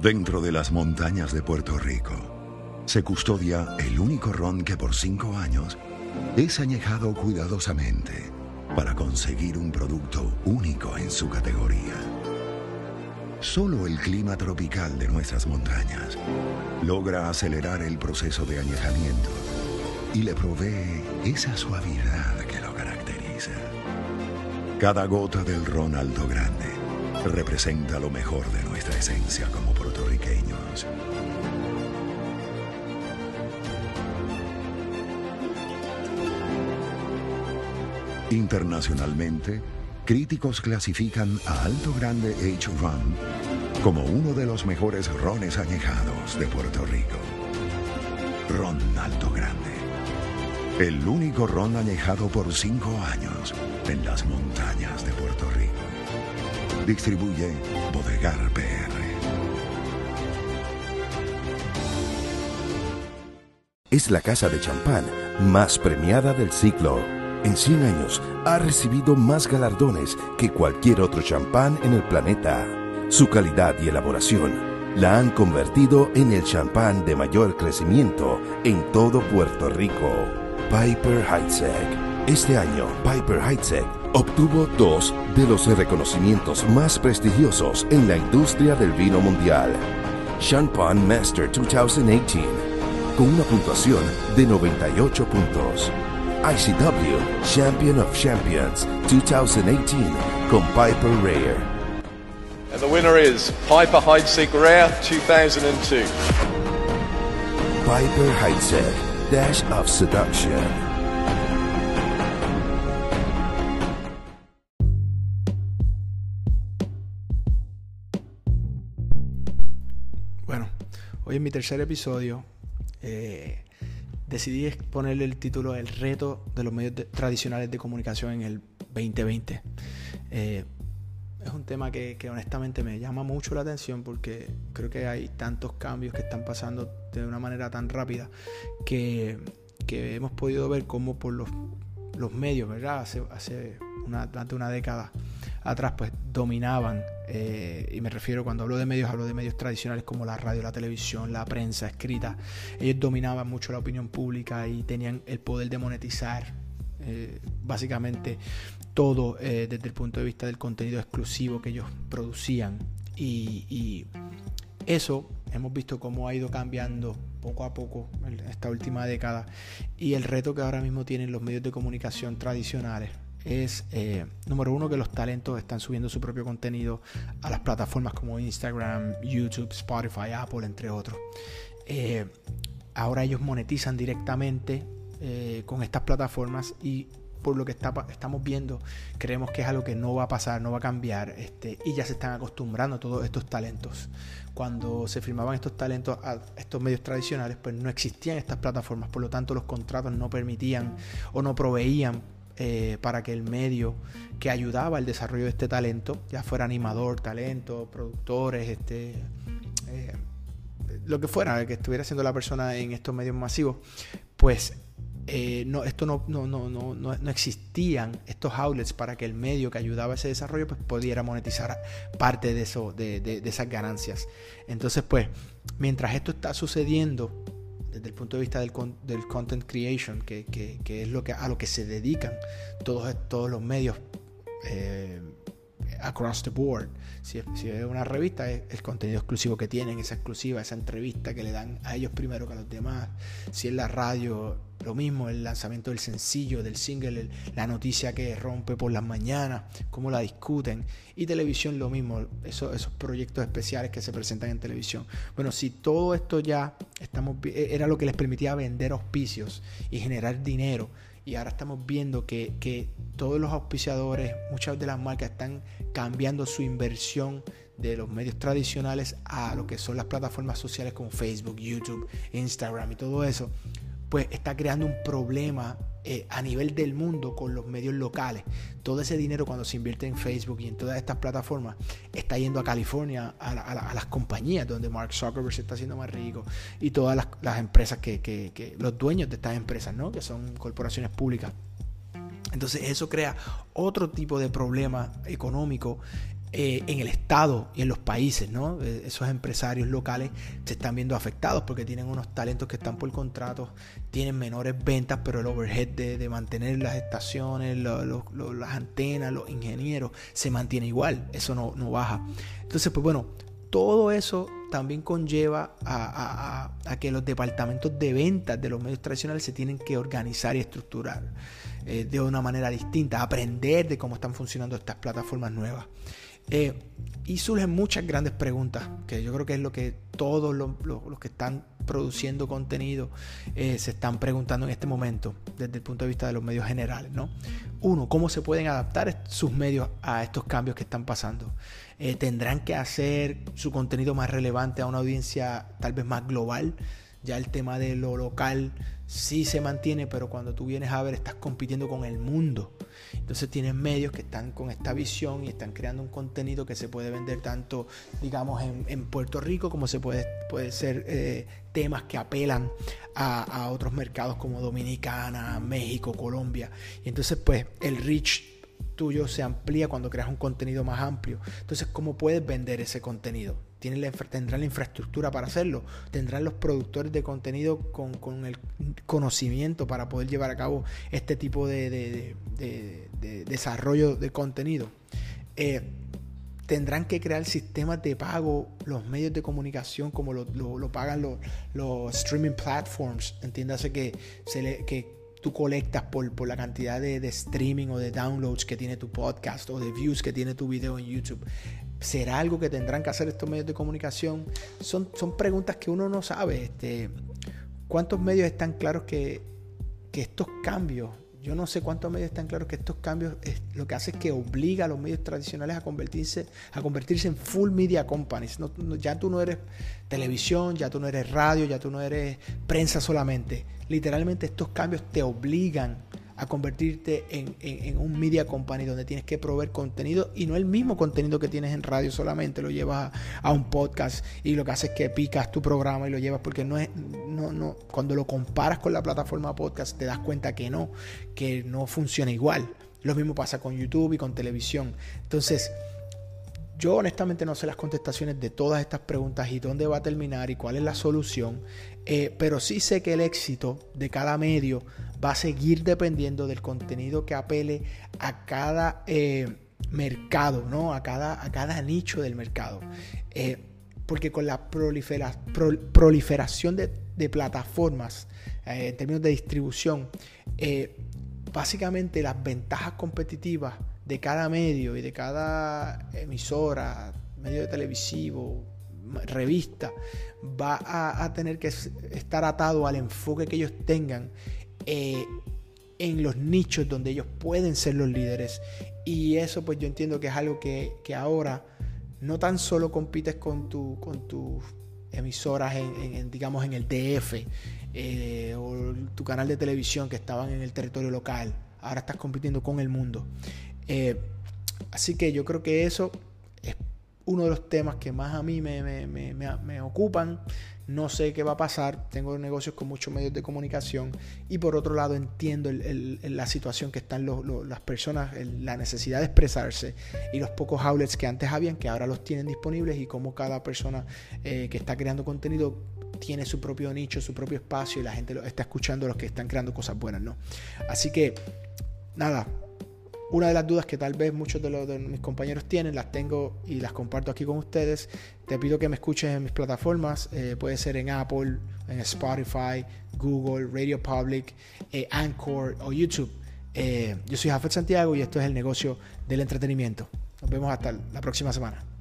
Dentro de las montañas de Puerto Rico se custodia el único ron que por cinco años es añejado cuidadosamente para conseguir un producto único en su categoría. Solo el clima tropical de nuestras montañas logra acelerar el proceso de añejamiento y le provee esa suavidad que lo caracteriza. Cada gota del ron alto grande representa lo mejor de nuestra esencia como puertorriqueños. Internacionalmente, críticos clasifican a Alto Grande H Ron como uno de los mejores rones añejados de Puerto Rico. Ron Alto Grande. El único ron añejado por cinco años en las montañas de Puerto Rico. Distribuye Bodegar PR. Es la casa de champán más premiada del ciclo. En 100 años ha recibido más galardones que cualquier otro champán en el planeta. Su calidad y elaboración la han convertido en el champán de mayor crecimiento en todo Puerto Rico. Piper Heidsieck. Este año, Piper Heidsieck obtuvo dos de los reconocimientos más prestigiosos en la industria del vino mundial. Champagne Master 2018, con una puntuación de 98 puntos. ICW Champion of Champions 2018 con Piper Rare. And the winner is Piper Heidsieck Rare 2002. Piper Heidsieck Dash of Seduction. Hoy en mi tercer episodio eh, decidí ponerle el título El reto de los medios tradicionales de comunicación en el 2020. Eh, es un tema que, honestamente me llama mucho la atención porque creo que hay tantos cambios que están pasando de una manera tan rápida que, que hemos podido ver cómo por los, los medios, ¿verdad? Hace, hace durante una década atrás, pues dominaban, eh, y me refiero cuando hablo de medios, hablo de medios tradicionales como la radio, la televisión, la prensa escrita. Ellos dominaban mucho la opinión pública y tenían el poder de monetizar eh, básicamente todo eh, desde el punto de vista del contenido exclusivo que ellos producían. Y, y eso hemos visto cómo ha ido cambiando poco a poco en esta última década. Y el reto que ahora mismo tienen los medios de comunicación tradicionales es, eh, número uno, que los talentos están subiendo su propio contenido a las plataformas como Instagram, YouTube, Spotify, Apple, entre otros. Eh, ahora ellos monetizan directamente eh, con estas plataformas y por lo que está, estamos viendo, creemos que es algo que no va a pasar, no va a cambiar, este, y ya se están acostumbrando todos estos talentos. Cuando se firmaban estos talentos a estos medios tradicionales, pues no existían estas plataformas, por lo tanto los contratos no permitían o no proveían eh, para que el medio que ayudaba al desarrollo de este talento, ya fuera animador, talento, productores, este, eh, lo que fuera, que estuviera haciendo la persona en estos medios masivos, pues eh, no, esto no, no, no, no, no, existían estos outlets para que el medio que ayudaba a ese desarrollo pues pudiera monetizar parte de eso, de, de- de esas ganancias. Entonces, pues, mientras esto está sucediendo desde el punto de vista del, del content creation, que, que- que es lo que, a lo que se dedican todos, todos los medios eh, across the board. Si es, una revista, es el contenido exclusivo que tienen, esa exclusiva, esa entrevista que le dan a ellos primero que a los demás. Si es la radio, lo mismo, el lanzamiento del sencillo, del single, el- la noticia que rompe por las mañanas, cómo la discuten. Y televisión, lo mismo, eso- esos proyectos especiales que se presentan en televisión. Bueno, si todo esto ya estamos, vi- era lo que les permitía vender auspicios y generar dinero, y ahora estamos viendo que, que todos los auspiciadores, muchas de las marcas están cambiando su inversión de los medios tradicionales a lo que son las plataformas sociales como Facebook, YouTube, Instagram y todo eso, pues está creando un problema eh, a nivel del mundo con los medios locales. Todo ese dinero cuando se invierte en Facebook y en todas estas plataformas está yendo a California, a, la- a la- a las compañías donde Mark Zuckerberg se está haciendo más rico y todas las, empresas que- los dueños de estas empresas, ¿no? que son corporaciones públicas. Entonces eso crea otro tipo de problema económico eh, en el Estado y en los países, ¿no? Eh, esos empresarios locales se están viendo afectados porque tienen unos talentos que están por contrato, tienen menores ventas, pero el overhead de, mantener las estaciones, las antenas, los ingenieros, se mantiene igual, eso no, no baja. Entonces, pues bueno, todo eso también conlleva a, que los departamentos de ventas de los medios tradicionales se tienen que organizar y estructurar eh, de una manera distinta, aprender de cómo están funcionando estas plataformas nuevas. Eh, y surgen muchas grandes preguntas, que yo creo que es lo que todos los, que están produciendo contenido eh, se están preguntando en este momento, desde el punto de vista de los medios generales. ¿no? Uno, ¿cómo se pueden adaptar sus medios a estos cambios que están pasando? Eh, ¿Tendrán que hacer su contenido más relevante a una audiencia tal vez más global? Ya el tema de lo local sí se mantiene, pero cuando tú vienes a ver estás compitiendo con el mundo. Entonces tienes medios que están con esta visión y están creando un contenido que se puede vender tanto, digamos, en, Puerto Rico como se puede, puede ser eh, temas que apelan a, otros mercados como Dominicana, México, Colombia. Y entonces pues el reach tuyo se amplía cuando creas un contenido más amplio. Entonces, ¿cómo puedes vender ese contenido? La, tendrán la infraestructura para hacerlo, tendrán los productores de contenido con, el conocimiento para poder llevar a cabo este tipo de, desarrollo de contenido. Eh, tendrán que crear sistemas de pago, los medios de comunicación como lo, pagan los, los, streaming platforms. Entiéndase que, se le, que tú colectas por, por la cantidad de, de, streaming o de downloads que tiene tu podcast o de views que tiene tu video en YouTube. ¿Será algo que tendrán que hacer estos medios de comunicación? Son, son preguntas que uno no sabe. Este, ¿Cuántos medios están claros que, que estos cambios yo no sé cuántos medios están claros que estos cambios lo que hace es que obliga a los medios tradicionales a convertirse, a convertirse en full media companies. ya tú no eres televisión, ya tú no eres radio, ya tú no eres prensa solamente. Literalmente estos cambios te obligan a convertirte en, un media company donde tienes que proveer contenido y no el mismo contenido que tienes en radio solamente, lo llevas a, un podcast y lo que haces es que picas tu programa y lo llevas porque no es, no, no, cuando lo comparas con la plataforma podcast te das cuenta que no, que no funciona igual. Lo mismo pasa con YouTube y con televisión. Entonces, yo honestamente no sé las contestaciones de todas estas preguntas y dónde va a terminar y cuál es la solución, eh, pero sí sé que el éxito de cada medio va a seguir dependiendo del contenido que apele a cada eh, mercado, ¿no? a, cada, a cada nicho del mercado. Eh, porque con la proliferación de, plataformas en términos de distribución, básicamente las ventajas competitivas de cada medio y de cada emisora, medio televisivo, revista, va a, tener que estar atado al enfoque que ellos tengan eh, en los nichos donde ellos pueden ser los líderes. Y eso pues yo entiendo que es algo que, ahora no tan solo compites con, tu, con tus emisoras en, digamos en el DF eh, o tu canal de televisión que estaban en el territorio local, ahora estás compitiendo con el mundo. Eh, así que yo creo que eso es uno de los temas que más a mí me, ocupan. No sé qué va a pasar. Tengo negocios con muchos medios de comunicación. Y por otro lado, entiendo la situación que están las personas, la necesidad de expresarse y los pocos outlets que antes habían, que ahora los tienen disponibles y cómo cada persona eh, que está creando contenido tiene su propio nicho, su propio espacio y la gente lo está escuchando los que están creando cosas buenas, ¿no? Así que, nada, una de las dudas que tal vez muchos de, los, mis compañeros tienen, las tengo y las comparto aquí con ustedes. Te pido que me escuches en mis plataformas, eh, puede ser en Apple, en Spotify, Google, Radio Public, eh, Anchor o YouTube. Eh, yo soy Jafet Santiago y esto es el negocio del entretenimiento. Nos vemos hasta la próxima semana.